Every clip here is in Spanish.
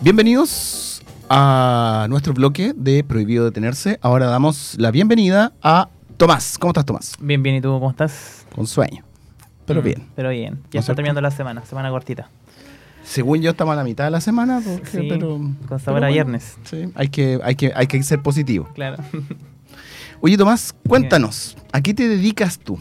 Bienvenidos a nuestro bloque de Prohibido Detenerse. Ahora damos la bienvenida a Tomás. ¿Cómo estás, Tomás? Bien, bien, ¿y tú cómo estás? Con sueño. Pero Mm, bien. Pero bien. ¿No Ya es está terminando la semana, semana cortita. Según yo, estamos a la mitad de la semana. porque- Sí, pero, con pero sabor a bueno, viernes. Sí, hay que, hay, que, hay que ser positivo. Claro. Oye, Tomás, cuéntanos. ¿A qué te dedicas tú?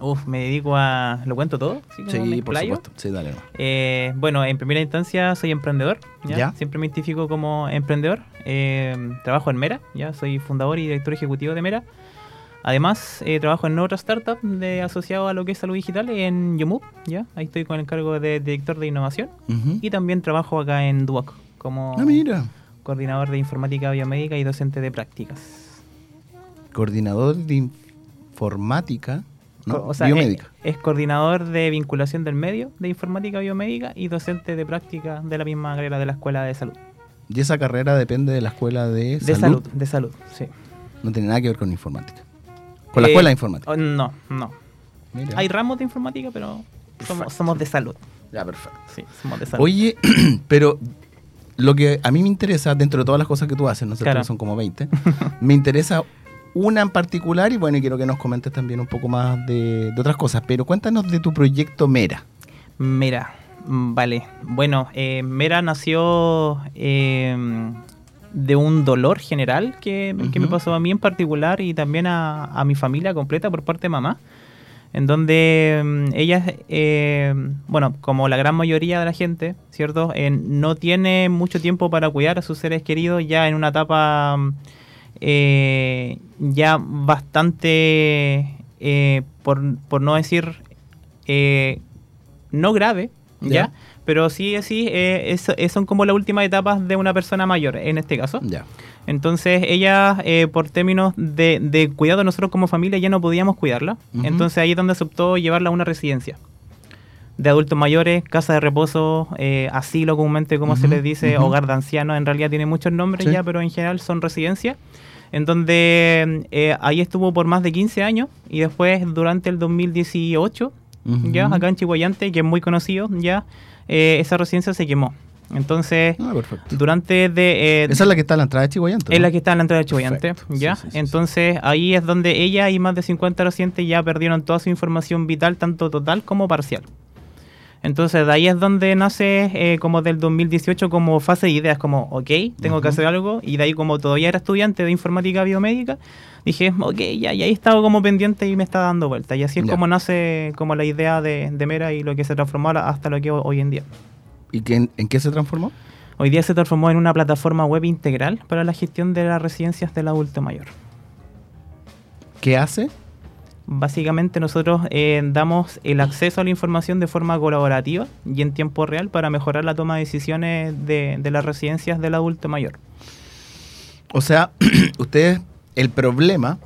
Uf, me dedico a... ¿Lo cuento todo? ¿Sí, por supuesto. Sí, dale. no. Eh, bueno, en primera instancia soy emprendedor. ¿ya? Ya. Siempre me identifico como emprendedor. Eh, trabajo en Mera, ya soy fundador y director ejecutivo de Mera. Además, eh, trabajo en otra startup de, asociado a lo que es salud digital en Yomub, ¿ya? Ahí estoy con el cargo de director de innovación. Y también trabajo acá en Duoc como Ah, mira. coordinador de informática biomédica y docente de prácticas. Coordinador de informática. No, Co- o sea, biomédica. Es, es coordinador de vinculación del medio de informática biomédica y docente de práctica de la misma carrera de la Escuela de Salud. Y esa carrera depende de la escuela de, De salud, de salud, sí. No tiene nada que ver con informática. Con la Eh, escuela de informática. oh, no, no. Mira. Hay ramos de informática, pero somos de salud. Ya, perfecto. Sí, somos de salud. Oye, pero lo que a mí me interesa, dentro de todas las cosas que tú haces, no sé, Claro. son como 20, me interesa una en particular y bueno, y quiero que nos comentes también un poco más de, de otras cosas, pero cuéntanos de tu proyecto Mera. Mira, mm, vale. Bueno, eh, Mera nació eh, de un dolor general que, que me pasó a mí en particular y también a, a mi familia completa por parte de mamá. En donde mm, ella, eh, bueno, como la gran mayoría de la gente, ¿cierto? Eh, no tiene mucho tiempo para cuidar a sus seres queridos ya en una etapa eh, ya bastante, eh, por, por no decir eh, no grave, ¿ya? Pero sí, sí, eh, es- son como las últimas etapas de una persona mayor, en este caso. Ya. Entonces ella, eh, por términos de, de cuidado, nosotros como familia ya no podíamos cuidarla. Entonces ahí es donde se optó llevarla a una residencia de adultos mayores, casa de reposo, eh, asilo comúnmente como se les dice, hogar de ancianos, en realidad tiene muchos nombres Sí. ya, pero en general son residencias, en donde eh, ahí estuvo por más de 15 años y después durante el 2018, Ujú. ya acá en Chihuayante, que es muy conocido, ya eh, esa residencia se quemó. Entonces, Ah, durante de... eh, Esa es la que está a la entrada de Chihuayante. es ¿no? la que está en la entrada de Chihuayante. ¿ya? Sí, sí, sí, Entonces ahí es donde ella y más de 50 residentes ya perdieron toda su información vital, tanto total como parcial. Entonces de ahí es donde nace eh, como del 2018 como fase de ideas, como, ok, tengo que hacer algo, y de ahí como todavía era estudiante de informática biomédica, dije, ok, ya, y ahí estaba como pendiente y me está dando vuelta. Y así es Ya. como nace como la idea de, de Mera y lo que se transformó hasta lo que ho- hoy en día. ¿Y qué- en, en qué se transformó? Hoy día se transformó en una plataforma web integral para la gestión de las residencias del adulto mayor. ¿Qué hace? Básicamente nosotros eh, damos el acceso a la información de forma colaborativa y en tiempo real para mejorar la toma de decisiones de, de las residencias del adulto mayor. O sea, ustedes, el problema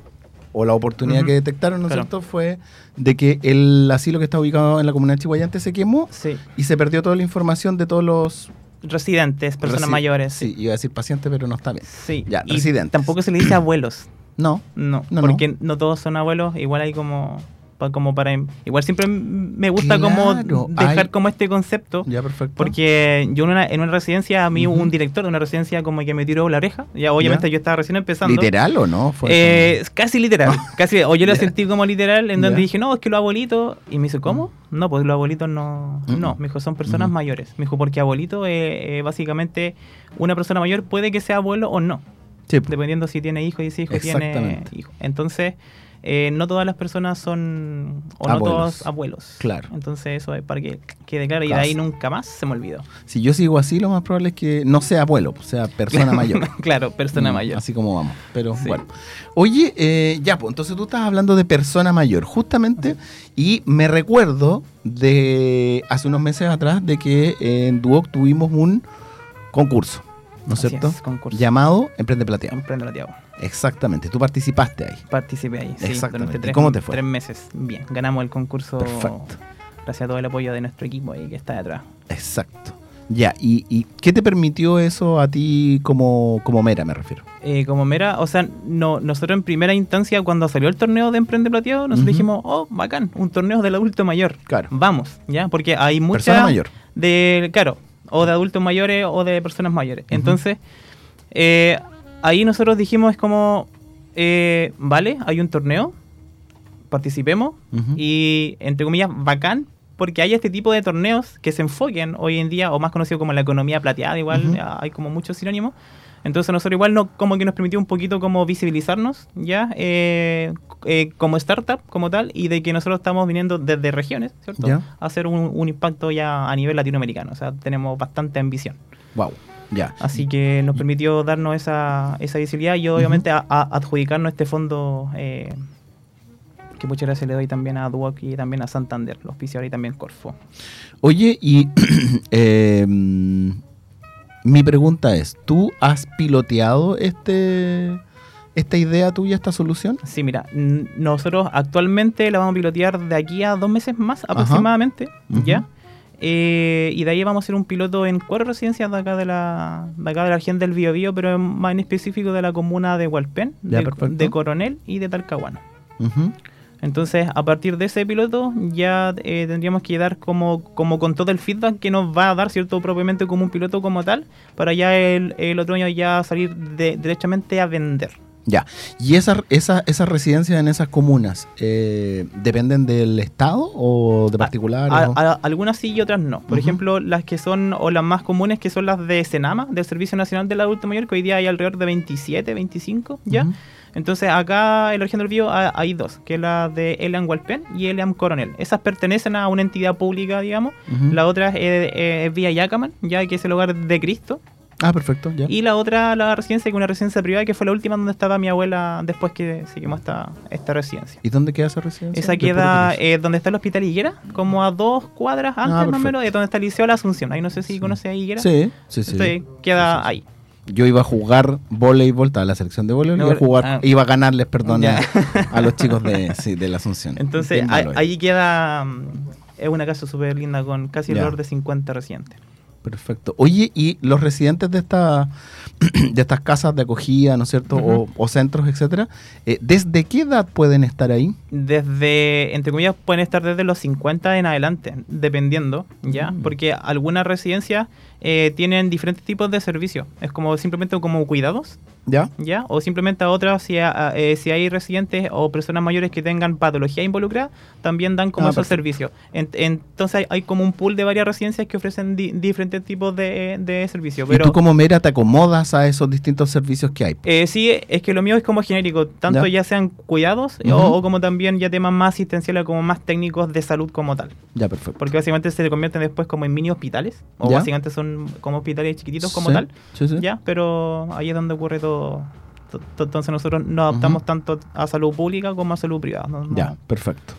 o la oportunidad que detectaron, ¿no es Claro. cierto?, fue de que el asilo que está ubicado en la comunidad de Chihuayante se quemó Sí. y se perdió toda la información de todos los... Residentes, personas resi- mayores. Sí, iba a decir pacientes, pero no está bien. Sí. Ya, y residentes. tampoco se le dice abuelos. No, No, No, porque no. todos son abuelos. Igual hay como, como para... Igual siempre me gusta como dejar hay- como este concepto. ya perfecto. Porque yo en una, en una residencia, a mí Ujú. un director de una residencia como que me tiró la oreja. Ya obviamente Ya. yo estaba recién empezando. ¿Literal o no? Fue Eh, casi literal. casi, o yo lo sentí como literal, en donde Ya. dije, no, es que los abuelitos. Y me dice, ¿cómo? No, pues los abuelitos no. No, me dijo, son personas mayores. Me dijo, porque abuelito, eh, eh, básicamente, una persona mayor puede que sea abuelo o no. Sí. Dependiendo si tiene hijos y si hijo tiene hijos. Entonces, eh, no todas las personas son. O no Abuelos. todos abuelos. Claro. Entonces, eso es para que quede claro. Y de ahí nunca más se me olvidó. Si yo sigo así, lo más probable es que no sea abuelo, sea persona mayor. claro, persona Mm, mayor. Así como vamos. Pero Sí. bueno. Oye, eh, ya, pues entonces tú estás hablando de persona mayor, justamente, y me recuerdo de hace unos meses atrás de que en Duoc tuvimos un concurso, ¿no es Así cierto? es. Llamado Emprende Plateado. Emprende la Tiago. Exactamente, tú participaste ahí. Participé ahí. Sí, Exactamente. tres, ¿Cómo te fue? Tres meses. Bien. Ganamos el concurso. Perfecto. Gracias a todo el apoyo de nuestro equipo ahí que está detrás. Exacto. Ya, ¿y, y qué te permitió eso a ti como, como mera, me refiero? Eh, como mera, o sea, no, nosotros en primera instancia, cuando salió el torneo de Emprende Plateado, nosotros dijimos, oh, bacán, un torneo del adulto mayor. Claro. Vamos, ¿ya? Porque hay mucha. Persona mayor. De, claro, o de adultos mayores o de personas mayores. Entonces, eh, ahí nosotros dijimos es como, eh, vale, hay un torneo, participemos Ujú. y, entre comillas, bacán, porque hay este tipo de torneos que se enfoquen hoy en día, o más conocido como la economía plateada, igual Ujú. hay como muchos sinónimos. Entonces nosotros igual no, como que nos permitió un poquito como visibilizarnos ya eh, eh, como startup como tal y de que nosotros estamos viniendo desde regiones, ¿cierto? A hacer un, un impacto ya a nivel latinoamericano. O sea, tenemos bastante ambición. Wow. Ya. Así que nos permitió darnos esa, esa visibilidad y obviamente a- a adjudicarnos este fondo eh, que muchas gracias le doy también a Duoc y también a Santander, los auspiciadores y también Corfo. Oye, y eh, mi pregunta es, ¿tú has piloteado este esta idea tuya, esta solución? Sí, mira, nosotros actualmente la vamos a pilotear de aquí a dos meses más aproximadamente. ¿ya? Eh, y de ahí vamos a hacer un piloto en cuatro residencias de acá de la, de acá de la región del Biobío, pero más en específico de la comuna de Hualpén, Ya, de, de Coronel y de Talcahuano. Entonces, a partir de ese piloto, ya eh, tendríamos que dar como, como con todo el feedback que nos va a dar, ¿cierto? Propiamente como un piloto como tal, para ya el, el otro año ya salir de- derechamente a vender. Ya. ¿Y esas esa, esas residencias en esas comunas eh, dependen del Estado o de particulares? A- o- a- algunas sí y otras no. Por ejemplo, las que son, o las más comunes, que son las de Senama, del Servicio Nacional del Adulto Mayor, que hoy día hay alrededor de 27, 25, ¿ya? Ujú. Entonces, acá en la región del Bío ha- hay dos, que es la de Elian Hualpén y Elian Coronel. Esas pertenecen a una entidad pública, digamos. La otra es, eh, es Villa Yacaman, ya que es el hogar de Cristo. Ah, perfecto, ya. Y la otra, la residencia, que es una residencia privada, que fue la última donde estaba mi abuela después que seguimos esta, esta residencia. ¿Y dónde queda esa residencia? Esa queda eh, donde está el hospital Higuera, como a dos cuadras antes más o menos de donde está el Liceo de la Asunción. Ahí no sé si Sí. conoce a Higuera. Sí, sí, sí. Entonces, queda Sí, sí, sí. ahí. Yo iba a jugar voleibol, estaba la selección de voleibol, No, iba a jugar, ah. iba a ganarles, perdón, a, a los chicos de, sí, de la Asunción. Entonces, ahí, queda. mm, Es una casa súper linda con casi alrededor de 50 residentes. Perfecto. Oye, ¿y los residentes de esta, de estas casas de acogida, ¿no es cierto? O centros, etcétera, eh, ¿desde qué edad pueden estar ahí? Desde, entre comillas, pueden estar desde los 50 en adelante, dependiendo, ¿ya? Mm. Porque algunas residencias eh, tienen diferentes tipos de servicios. Es como simplemente como cuidados, ¿Ya? ¿ya? O simplemente a otras, si, a- eh, si hay residentes o personas mayores que tengan patología involucrada, también dan como Ah, esos perfecto. servicios. En- entonces hay, hay como un pool de varias residencias que ofrecen di- diferentes tipos de, de servicios. y Pero tú como Mera te acomodas a esos distintos servicios que hay. eh, sí, es que lo mío es como genérico, tanto Ya. ya, sean cuidados Ujú. o, o como también ya temas más asistenciales como más técnicos de salud como tal. Ya, perfecto. Porque básicamente se convierten después como en mini hospitales, o Ya. básicamente son como hospitales chiquititos como Sí, tal. sí, sí. Ya, pero ahí es donde ocurre todo. To- to- Entonces nosotros nos adaptamos tanto a salud pública como a salud privada. Ya, perfecto.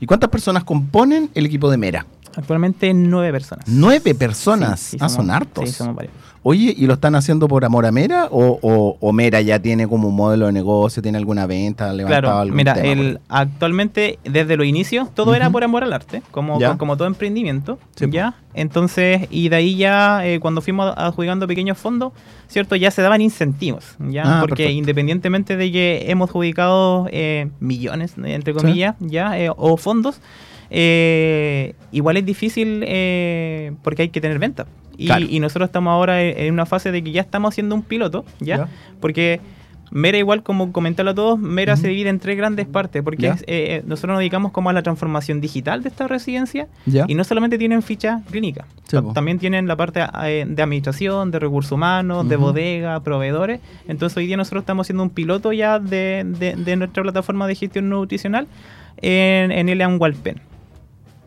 ¿Y cuántas personas componen el equipo de Mera? Actualmente nueve personas. Nueve personas. Sí, sí, ah, somos- son hartos. Sí, somos varios. Oye, ¿y lo están haciendo por amor a Mera? ¿O, o- o Mera ya tiene como un modelo de negocio, tiene alguna venta, levantado Claro, algún mira, tema por el, actualmente desde los inicios todo era por amor al arte, como, como, como todo emprendimiento, Sí. ¿ya? Entonces, y de ahí ya eh, cuando fuimos adjudicando pequeños fondos, ¿cierto? Ya se daban incentivos, ¿ya? Ah, Porque perfecto. independientemente de que hemos adjudicado eh, millones, entre comillas, ¿ya? Eh, o fondos, eh, igual es difícil eh, porque hay que tener venta. Y, Claro. y nosotros estamos ahora en una fase de que ya estamos haciendo un piloto, ¿ya? Ya. Porque Mera, igual como comentarlo a todos, Mera se divide en tres grandes partes, porque es, eh, eh, nosotros nos dedicamos como a la transformación digital de esta residencia ¿Ya? y no solamente tienen ficha clínica, Sí, también tienen la parte eh, de administración, de recursos humanos, de bodega, proveedores. Entonces hoy día nosotros estamos haciendo un piloto ya de, de- de nuestra plataforma de gestión nutricional en, en Elian Walpen.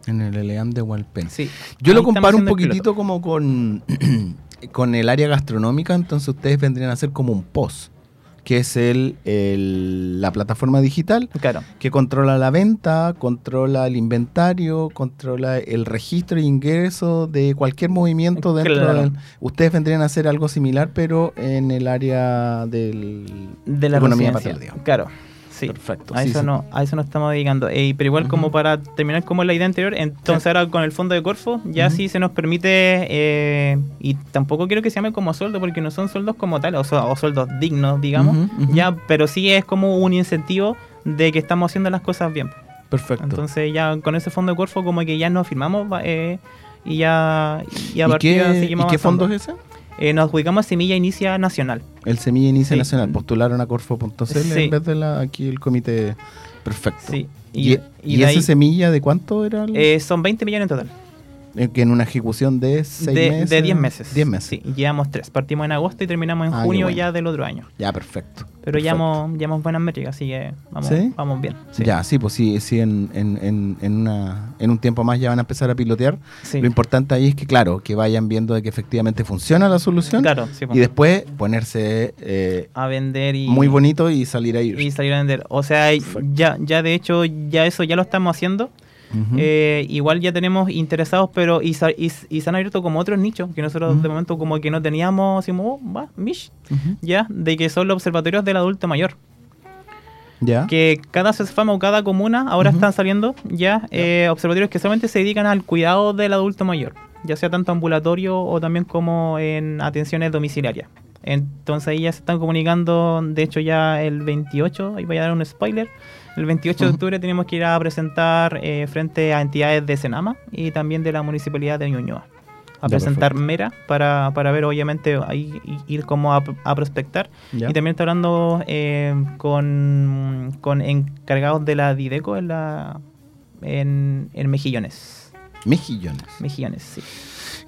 En el ELEAM de Hualpén. Sí. Yo lo comparo un poquitito como con, con el área gastronómica, entonces ustedes vendrían a ser como un POS, que es el, el- la plataforma digital Claro. que controla la venta, controla el inventario, controla el registro e ingreso de cualquier movimiento dentro Claro. del... Ustedes vendrían a hacer algo similar, pero en el área del... De la economía residencia. patria, digamos. Claro. Sí. Perfecto. A sí, eso, sí. No, a eso nos estamos dedicando. Eh, pero igual, como para terminar como la idea anterior, entonces ahora con el fondo de Corfo, ya Ujú. sí se nos permite, eh, y tampoco quiero que se llame como sueldo, porque no son sueldos como tal, o, so- o sueldos dignos, digamos, ya, pero sí es como un incentivo de que estamos haciendo las cosas bien. Perfecto. Entonces ya con ese fondo de Corfo como que ya nos firmamos eh, y ya y a ¿Y partir qué, seguimos ¿y qué fondo es ese? Eh, nos ubicamos Semilla Inicia Nacional. El Semilla Inicia Sí. Nacional. Postularon a Corfo.cl Sí. en vez de la, aquí el comité. Perfecto. Sí. ¿Y, Y, y, de esa ahí, semilla de cuánto era? el- eh, son 20 millones en total. Eh, que en una ejecución de 6 De, meses. de 10 meses. 10 meses. Sí, llevamos 3. Partimos en agosto y terminamos en Ah, junio bueno. ya del otro año. Ya, perfecto. Pero ya Perfecto. hemos, ya hemos buenas métricas, así que vamos, ¿Sí? vamos bien. Sí. Ya, sí, pues sí, sí en, en, en, en una, en un tiempo más ya van a empezar a pilotear. Sí. Lo importante ahí es que, claro, que vayan viendo de que efectivamente funciona la solución Claro, sí, pues. y después ponerse eh, a vender y, muy bonito y salir a ir. y salir a vender. O sea, Perfecto. ya, ya de hecho, ya eso ya lo estamos haciendo. Eh, igual ya tenemos interesados, pero y, sa- y, y se han abierto como otros nichos que nosotros Ujú. de momento como que no teníamos, así como, oh, va, mish, ya, de que son los observatorios del adulto mayor. Ya. Que cada CESFAM o cada comuna ahora están saliendo ya eh, observatorios que solamente se dedican al cuidado del adulto mayor, ya sea tanto ambulatorio o también como en atenciones domiciliarias. Entonces ahí ya se están comunicando, de hecho ya el 28, ahí voy a dar un spoiler, el 28 de octubre tenemos que ir a presentar eh, frente a entidades de Senama y también de la Municipalidad de Ñuñoa. A Ya, presentar perfecto. Mera para, para ver obviamente ahí ir como a, a prospectar Ya. y también está hablando eh, con, con encargados de la Dideco en, la, en, en Mejillones. Mejillones. Mejillones, sí.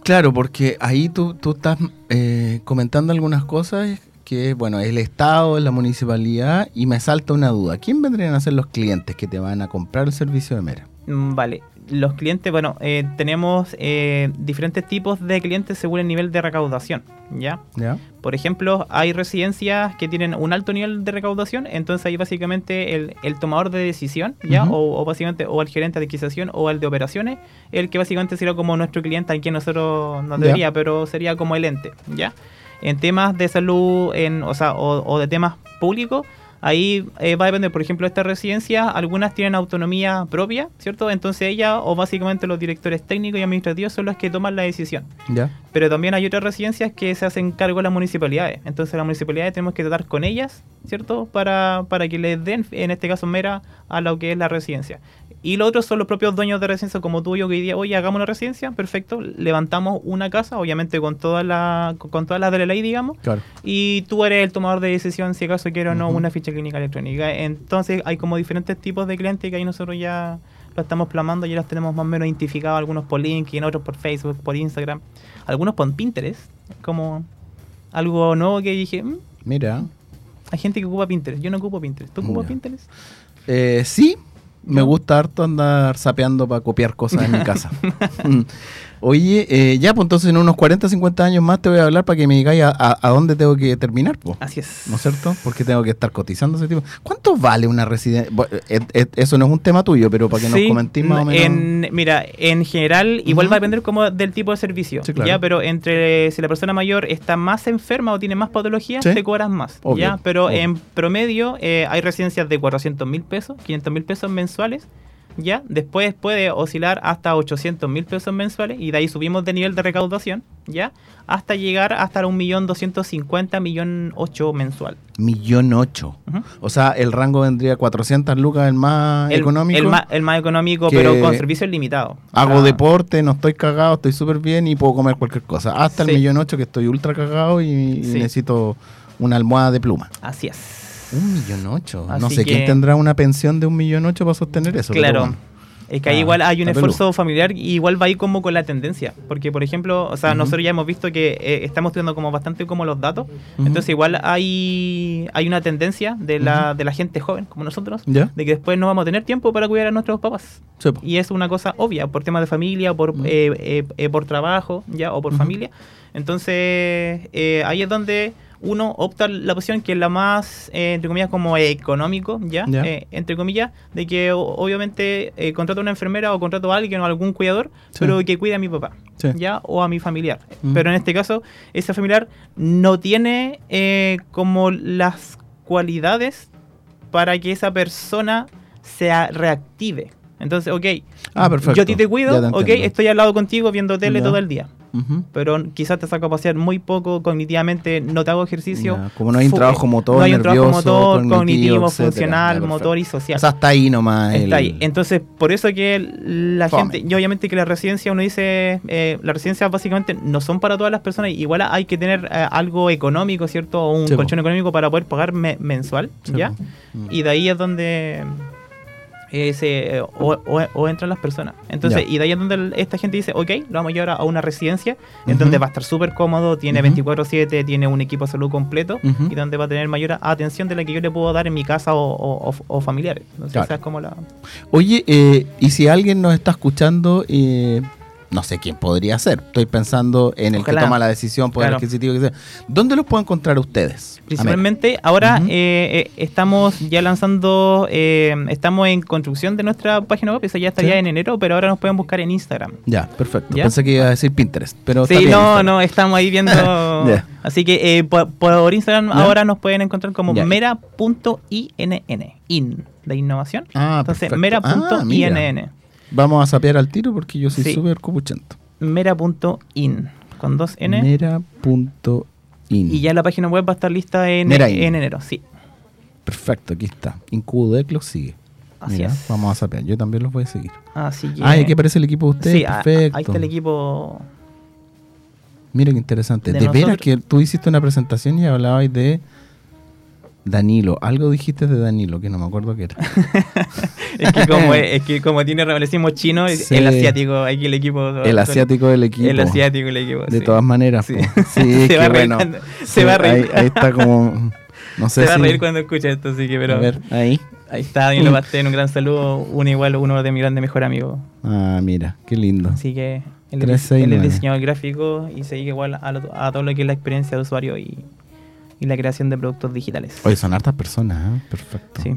Claro, porque ahí tú, tú estás eh, comentando algunas cosas que, bueno, el Estado, la municipalidad, y me salta una duda. ¿Quién vendrían a ser los clientes que te van a comprar el servicio de Mera? Mm, Vale, los clientes, bueno, eh, tenemos eh, diferentes tipos de clientes según el nivel de recaudación, ¿ya? ¿Ya? Por ejemplo, hay residencias que tienen un alto nivel de recaudación, entonces ahí básicamente el, el tomador de decisión, ¿ya? O, o básicamente, o el gerente de adquisición o el de operaciones, el que básicamente sería como nuestro cliente, al que nosotros no Ya. debería, pero sería como el ente, ¿ya? En temas de salud, en, o sea, o, o de temas públicos, ahí eh, va a depender, por ejemplo, estas residencias, algunas tienen autonomía propia, ¿cierto? Entonces ella o básicamente los directores técnicos y administrativos son los que toman la decisión. ¿Ya? Pero también hay otras residencias que se hacen cargo de las municipalidades. Entonces las municipalidades tenemos que tratar con ellas, ¿cierto? Para, para que les den, en este caso, mera a lo que es la residencia. Y los otros son los propios dueños de residencia, como tú y yo, que hoy día, oye, hagamos una residencia, perfecto, levantamos una casa, obviamente con todas la, con todas las de la ley, digamos, Claro. y tú eres el tomador de decisión si acaso quiero o no una ficha clínica electrónica. Entonces hay como diferentes tipos de clientes que ahí nosotros ya lo estamos plamando, ya los tenemos más o menos identificados, algunos por LinkedIn, otros por Facebook, por Instagram, algunos por Pinterest, como algo nuevo que dije, "Mm, Mira. hay gente que ocupa Pinterest, yo no ocupo Pinterest, ¿tú ocupas. Pinterest? Eh, sí, me gusta harto andar sapeando para copiar cosas en mi casa. Oye, eh, ya, pues entonces en unos 40, 50 años más te voy a hablar para que me digáis a, a- a dónde tengo que terminar, pues. Así es. ¿No es cierto? Porque tengo que estar cotizando ese tipo. ¿Cuánto vale una residencia? Bueno, eh, eh, eso no es un tema tuyo, pero para que nos comentéis más o menos. en- mira, en general, igual va a depender como del tipo de servicio. Sí, claro. Ya, pero entre si la persona mayor está más enferma o tiene más patologías, Sí. te cobras más. Obvio, ya, pero obvio. en promedio eh, hay residencias de 400 mil pesos, 500 mil pesos mensuales. Ya, después puede oscilar hasta 800 mil pesos mensuales y de ahí subimos de nivel de recaudación, ya, hasta llegar hasta un millón doscientos cincuenta, millón ocho mensual. Millón ocho. Ujú. O sea, el rango vendría 400 lucas, el más El, económico. el más, el más económico, pero con servicios limitados. O Hago sea, deporte, no estoy cagado, estoy súper bien y puedo comer cualquier cosa. Hasta Sí. el millón ocho que estoy ultra cagado y, y Sí. necesito una almohada de pluma. Así es. Un millón ocho. no sé quién tendrá una pensión de un millón ocho para sostener eso. Claro. bueno. Es que ahí Ah, igual hay un esfuerzo familiar y igual va ahí como con la tendencia. Porque, por ejemplo, o sea, nosotros ya hemos visto que eh, estamos estudiando como bastante como los datos. Entonces igual hay, hay una tendencia de la, de la gente joven, como nosotros, ¿Ya? de que después no vamos a tener tiempo para cuidar a nuestros papás. Sí. Y es una cosa obvia, por temas de familia, por, eh, eh, eh, por trabajo, ya, o por familia. Entonces, eh, ahí es donde uno opta la opción que es la más, eh, entre comillas, como económico, ¿ya? Eh, entre comillas, de que o- obviamente eh, contrato a una enfermera o contrato a alguien o a algún cuidador, Sí. pero que cuide a mi papá, Sí. ¿ya? O a mi familiar. Mm. Pero en este caso, ese familiar no tiene como las cualidades para que esa persona se reactive. Entonces, ok, Ah, perfecto. yo a ti te cuido, te ok, estoy al lado contigo viendo tele Ya. todo el día. Pero quizás te saco a pasear muy poco cognitivamente, no te hago ejercicio. Como no hay un trabajo motor, no hay un trabajo motor, cognitivo, funcional, motor y social. O sea, está ahí nomás. el- Está ahí. Entonces, por eso que la Fome. gente, y obviamente que la residencia, uno dice, eh, las residencias básicamente no son para todas las personas, igual hay que tener eh, algo económico, ¿cierto? O un Sí, po. colchón económico para poder pagar me- mensual, Sí, ¿ya? po. Mm. Y de ahí es donde eh, se, eh, o, o- o entran las personas. Entonces, y de ahí es donde esta gente dice, ok, lo vamos a llevar a una residencia, en donde va a estar súper cómodo, tiene Ujú. 24/7, tiene un equipo de salud completo, y donde va a tener mayor atención de la que yo le puedo dar en mi casa o, o- o- o familiares. Entonces, Claro. esa es como la... Oye, eh, y si alguien nos está escuchando, eh, no sé quién podría ser. Estoy pensando en el Ojalá. que toma la decisión, poder Claro. adquisitivo que sea. ¿Dónde los puedo encontrar ustedes? Principalmente ahora eh, eh, estamos ya lanzando, eh, estamos en construcción de nuestra página web, esa ya estaría Sí. en enero, pero ahora nos pueden buscar en Instagram. Ya, perfecto. ¿Ya? Pensé que iba a decir Pinterest, pero Sí, no, no, estamos ahí viendo. Así que eh, por, por Instagram ahora nos pueden encontrar como Ya. mera.inn, in, de innovación. Ah, Entonces, perfecto. Ah, mera.inn, Vamos a sapear al tiro porque yo soy Sí. súper copuchento. mera.in, con dos N. Mera.in. Y ya la página web va a estar lista en, enero, sí. Perfecto, aquí está. Incudeclo sigue. Así Mira, es. vamos a sapear. Yo también los voy a seguir. Así que. Ah, aquí aparece el equipo de ustedes. Sí, a- a- perfecto. ahí está el equipo. Mira qué interesante. de De, veras que tú hiciste una presentación y hablabas de Danilo. Algo dijiste de Danilo que no me acuerdo qué era. Es que como, es que como tiene revelacismo chino, Sí. el asiático, aquí el equipo. El asiático del equipo. El asiático, el equipo. De sí. todas maneras. Sí. Sí, Se va a qué reír bueno. se va a reír. Ahí, ahí está como. No sé Se va a reír cuando escuche esto, así que, pero. A ver, ahí. Ahí está, Danilo Pastén, un gran saludo. Uno igual, uno de mis grandes mejores amigos. Ah, mira, qué lindo. Así que él, es- 369. él es diseñador gráfico y se dedica igual a, lo- a todo lo que es la experiencia de usuario y, y la creación de productos digitales. Oye, son hartas personas, ¿eh? Perfecto. Sí.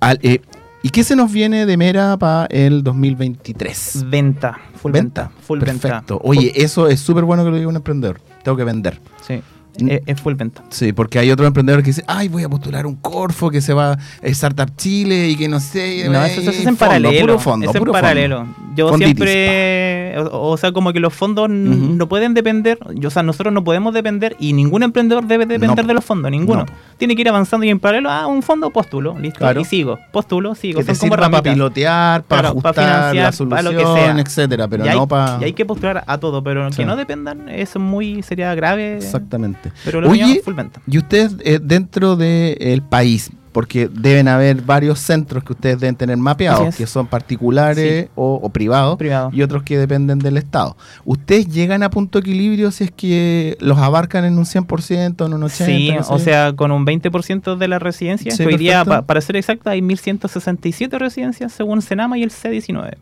Al- eh, ¿Y qué se nos viene de Mera para el 2023? Venta, full venta, full Perfecto. venta. Oye, eso es súper bueno que lo diga un emprendedor. Tengo que vender. Sí. Es, es full venta. Sí, porque hay otros emprendedores que dicen, ay, voy a postular un Corfo que se va a Startup Chile y que no sé. No, eh, eso se hace en fondo, paralelo. Puro fondo, eso es puro en paralelo. fondo. Yo Fonditis, siempre, o, o sea, como que los fondos no pueden depender, yo, o sea, nosotros no podemos depender y ningún emprendedor debe depender No. de los fondos, ninguno. No. Tiene que ir avanzando y en paralelo, ah, un fondo, postulo, listo, Claro. y sigo, postulo, sigo. Que Son como para pilotear, para Claro, para ajustar la para lo que solución, sea. etcétera, pero y, hay, no para... y hay que postular a todo, pero Sí. que no dependan, eso es muy, sería grave. Exactamente. Pero lo Oye, mío, full venta. Y ustedes eh, dentro del país, porque deben haber varios centros que ustedes deben tener mapeados, es. que son particulares Sí. o, o privados, Privado. y otros que dependen del Estado. ¿Ustedes llegan a punto equilibrio si es que los abarcan en un 100%, en un 80%? Sí, no sé? o sea, con un 20% de la residencia, Sí, hoy día, pa- para ser exacta, hay 1167 residencias según Senama y el C19.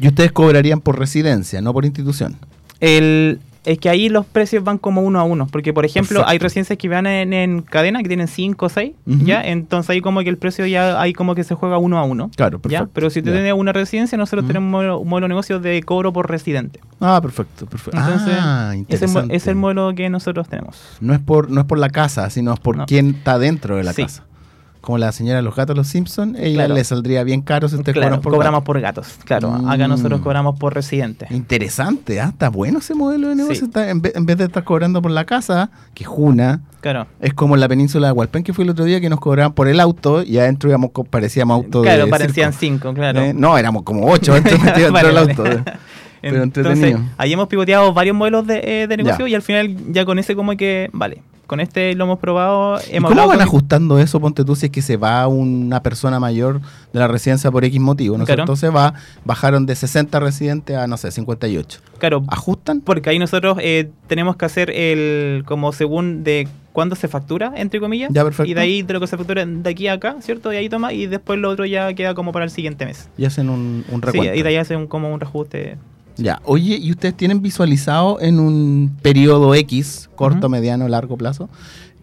Y ustedes cobrarían por residencia, no por institución. El, es que ahí los precios van como uno a uno, porque por ejemplo hay residencias que van en, en cadena que tienen 5 o 6, Ujú. ¿ya? Entonces ahí como que el precio ya hay como que se juega uno a uno. Claro, ¿ya? perfecto. Pero si tú Ya. tienes una residencia, nosotros Ujú. tenemos un modelo, un modelo de negocio de cobro por residente. Ah, perfecto, perfecto. Entonces, ah, ese interesante. es el modelo que nosotros tenemos. No es por, no es por la casa, sino es por No. quién está dentro de la Sí. casa. Como la señora de los gatos, los Simpsons, ella Claro. le saldría bien caro si ustedes Claro, cobran por cobramos por gatos. Claro, acá Mm. nosotros cobramos por residente. Interesante, ¿ah? está bueno ese modelo de negocio. Sí. Está- en, vez, en vez de estar cobrando por la casa, que es una, Claro. es como en la península de Hualpén, que fue el otro día que nos cobraban por el auto y adentro íbamos, parecíamos auto Claro, de parecían circo. cinco, claro. Eh, no, éramos como ocho dentro del vale. auto. eh. Pero Entonces, ahí hemos pivoteado varios modelos de, eh, de negocio Ya. y al final ya con ese como que, vale, con este lo hemos probado, ¿Y hemos cómo van ajustando eso, ponte tú, si es que se va una persona mayor de la residencia por X motivo? ¿no es Claro. cierto? Entonces va, bajaron de 60 residentes a, no sé, 58. Claro, ¿Ajustan? porque ahí nosotros eh, tenemos que hacer el, como según de cuándo se factura, entre comillas, Ya, perfecto. y de ahí de lo que se factura de aquí a acá, ¿cierto? Y ahí toma, y después lo otro ya queda como para el siguiente mes. Y hacen un, un Sí, recuento. y de ahí hace un, como un reajuste. Ya, oye, ¿y ustedes tienen visualizado en un periodo X, corto, mediano, largo plazo,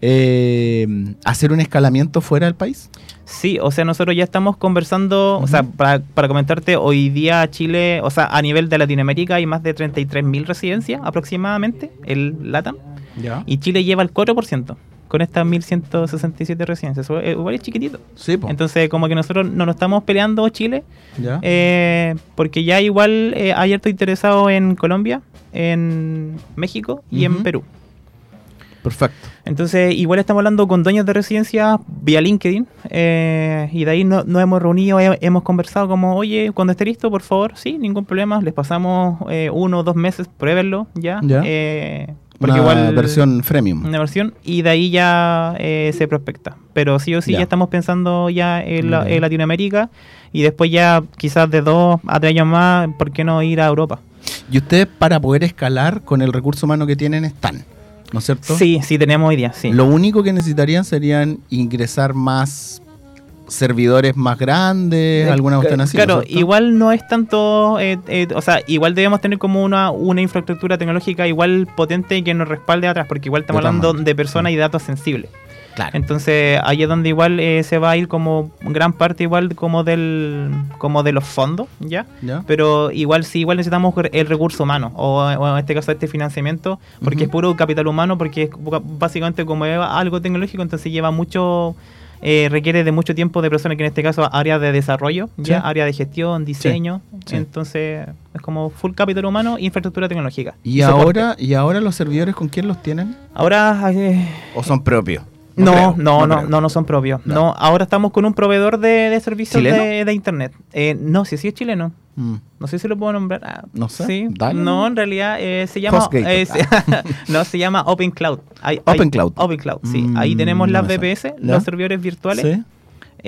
eh, hacer un escalamiento fuera del país? Sí, o sea, nosotros ya estamos conversando, o sea, para comentarte, hoy día Chile, o sea, a nivel de Latinoamérica hay más de 33.000 residencias aproximadamente, el LATAM, Ya. y Chile lleva el 4% con estas 1.167 residencias, igual es chiquitito. Sí, po. Entonces, como que nosotros no nos estamos peleando Chile, ya. eh, porque ya igual eh, hay harto interesado en Colombia, en México y en. Perú. Perfecto. Entonces, igual estamos hablando con dueños de residencias vía LinkedIn eh, y de ahí no- nos hemos reunido, he- hemos conversado como, oye, cuando esté listo, por favor, sí, ningún problema, les pasamos eh, uno o dos meses, pruébenlo ya. Ya. eh, Una versión freemium. una versión y de ahí ya eh, se prospecta. Pero sí o sí Ya. ya, estamos pensando ya en, la- en Latinoamérica y después ya quizás de dos a tres años más, ¿por qué no ir a Europa? Y ustedes para poder escalar con el recurso humano que tienen están, ¿no es cierto? Sí, sí, tenemos hoy día, sí. Lo único que necesitarían serían ingresar más servidores más grandes, alguna cuestión así. ¿no es Claro, igual no es tanto, eh, eh, o sea, igual debemos tener como una, una infraestructura tecnológica igual potente que nos respalde atrás, porque igual estamos De hablando de personas y datos sensibles. Claro. Entonces ahí es donde igual eh, se va a ir como gran parte igual como del como de los fondos, ¿ya? ¿Ya? Pero igual sí, igual necesitamos el recurso humano, o, o en este caso este financiamiento, porque es puro capital humano, porque es básicamente como es algo tecnológico, entonces lleva mucho, eh, requiere de mucho tiempo de personas que en este caso área de desarrollo, ya, Sí. área de gestión, diseño, Sí. entonces es como full capital humano e infraestructura tecnológica. ¿Y ahora, ¿Y ahora los servidores con quién los tienen? Ahora eh, ¿O son propios? no, creo, no, no, no, no son propios. No. No. ahora estamos con un proveedor de, de servicios de, de internet. Eh, no, si sí es chileno. Mm. No sé si lo puedo nombrar. Ah, No sé, Sí. dale. No, en realidad eh, se llama. Eh, se- no, se llama Open Cloud. Hay- Open hay- Cloud. Open Cloud, sí. Mm, Ahí tenemos no las. VPS, los servidores virtuales. ¿Sí?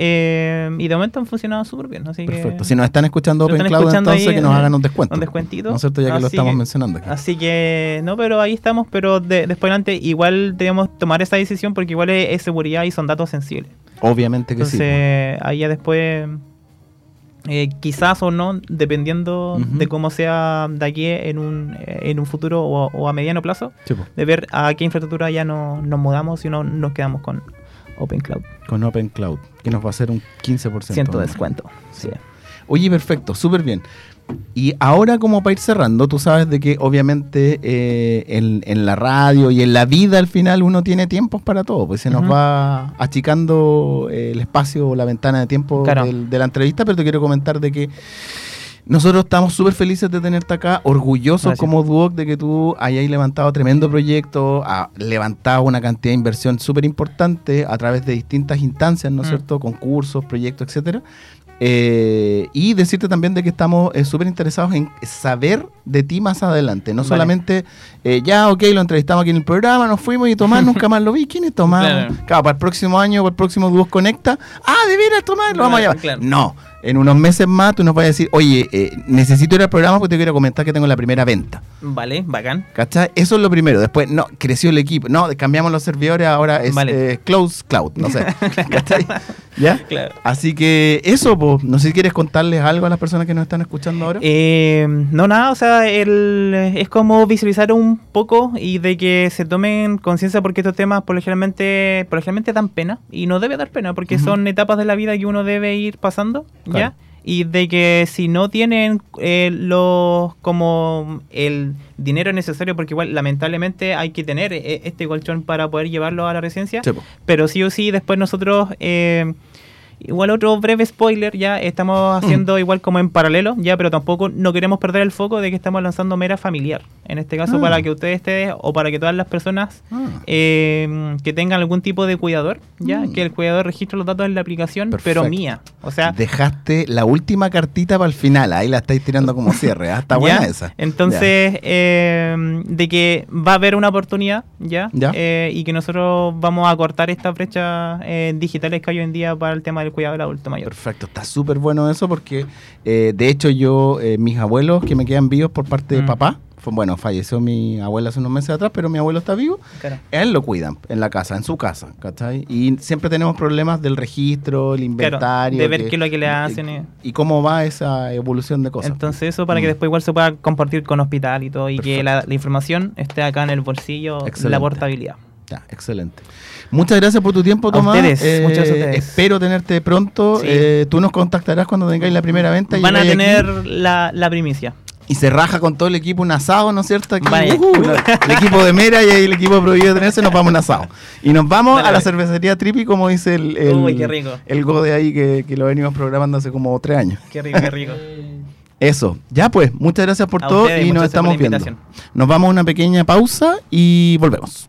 eh, y de momento han funcionado súper bien. Así Perfecto. que, Si nos están escuchando Lo Open están Cloud, escuchando entonces ahí, que nos hagan un descuento. un descuentito. ¿No es cierto? Ya que lo Así estamos que- mencionando aquí. Así que, no, pero ahí estamos. Pero de- después adelante, igual debemos tomar esa decisión porque igual es, es seguridad y son datos sensibles. Obviamente que sí. Entonces, ahí ya después, eh, quizás o no, dependiendo de cómo sea de aquí en un, en un futuro o, o a mediano plazo, de ver a qué infraestructura ya no, nos mudamos y no nos quedamos con Open Cloud. Con Open Cloud, que nos va a hacer un 15%. Ciento ¿no? descuento. Sí. Oye, perfecto, súper bien. Y ahora como para ir cerrando, tú sabes de que obviamente eh, en, en la radio y en la vida al final uno tiene tiempos para todo, pues se nos va achicando eh, el espacio o la ventana de tiempo Claro. del- de la entrevista, pero te quiero comentar de que nosotros estamos súper felices de tenerte acá, orgullosos Gracias. como Duoc de que tú hayáis levantado tremendo proyecto, ha levantado una cantidad de inversión súper importante a través de distintas instancias, ¿no es Mm. cierto? Concursos, proyectos, etcétera. Eh, y decirte también de que estamos eh, súper interesados en saber de ti más adelante. No Vale. solamente, eh, ya, ok, lo entrevistamos aquí en el programa, nos fuimos y Tomás nunca más lo vi. ¿Quién es Tomás? Claro. Claro, para el próximo año, para el próximo Duos Conecta. Ah, de veras, Tomás, lo vamos a llamar. claro. No, en unos meses más tú nos vas a decir, oye, eh, necesito ir al programa porque te quiero comentar que tengo la primera venta. Vale, bacán. ¿Cachai? Eso es lo primero. Después, no, creció el equipo. No, cambiamos los servidores, ahora es Vale. eh, Close Cloud. No sé. ¿Cachai? ¿Ya? Claro. Así que eso, pues, no sé si quieres contarles algo a las personas que nos están escuchando ahora. Eh, no, nada, o sea, el, es como visualizar un poco y de que se tomen conciencia porque estos temas por lo generalmente, por lo generalmente dan pena y no debe dar pena porque son etapas de la vida que uno debe ir pasando, Claro. ¿ya? Y de que si no tienen eh, los como el dinero necesario, porque igual lamentablemente hay que tener eh, este colchón para poder llevarlo a la residencia, Sí, pero sí o sí, después nosotros, eh, igual otro breve spoiler, ya estamos haciendo igual como en paralelo, ya, pero tampoco no queremos perder el foco de que estamos lanzando Mera Familiar. En este caso, Ah. para que ustedes estén, o para que todas las personas Ah. eh, que tengan algún tipo de cuidador, ya, Mm. que el cuidador registre los datos en la aplicación, pero mía. O sea, Dejaste la última cartita para el final. Ahí la estáis tirando como cierre. ¿ah? Está ¿ya? buena esa. Entonces, eh, de que va a haber una oportunidad, ¿ya? Ya. Eh, y que nosotros vamos a cortar estas brechas eh, digitales que hay hoy en día para el tema del cuidado del adulto mayor. Perfecto, está súper bueno eso porque eh, de hecho yo, eh, mis abuelos que me quedan vivos por parte de Mm. papá, bueno, falleció mi abuela hace unos meses atrás, pero mi abuelo está vivo, Claro. él lo cuidan en la casa, en su casa, ¿cachai? Y siempre tenemos problemas del registro, el inventario. de ver qué es lo que le hacen, Y, eh. y cómo va esa evolución de cosas. Entonces eso para que Mm. después igual se pueda compartir con hospital y todo y que la, la información esté acá en el bolsillo, Excelente. la portabilidad. Ya, excelente. Muchas gracias por tu tiempo, A Tomás. ustedes, muchas gracias a ustedes. Espero tenerte pronto. Sí. Eh, tú nos contactarás cuando tengáis la primera venta. y Van a tener la, la primicia. Y se raja con todo el equipo un asado, ¿no es cierto? Aquí, Vale. ujú, la- el equipo de Mera y el equipo de Prohibido Tenerse nos vamos a un asado. Y nos vamos a la cervecería Tripi, como dice el, el, Uy, qué rico. el Gode ahí que, que lo venimos programando hace como tres años. Qué rico, qué rico. Eso. Ya pues, muchas gracias por A todo y nos estamos viendo. Nos vamos a una pequeña pausa y volvemos.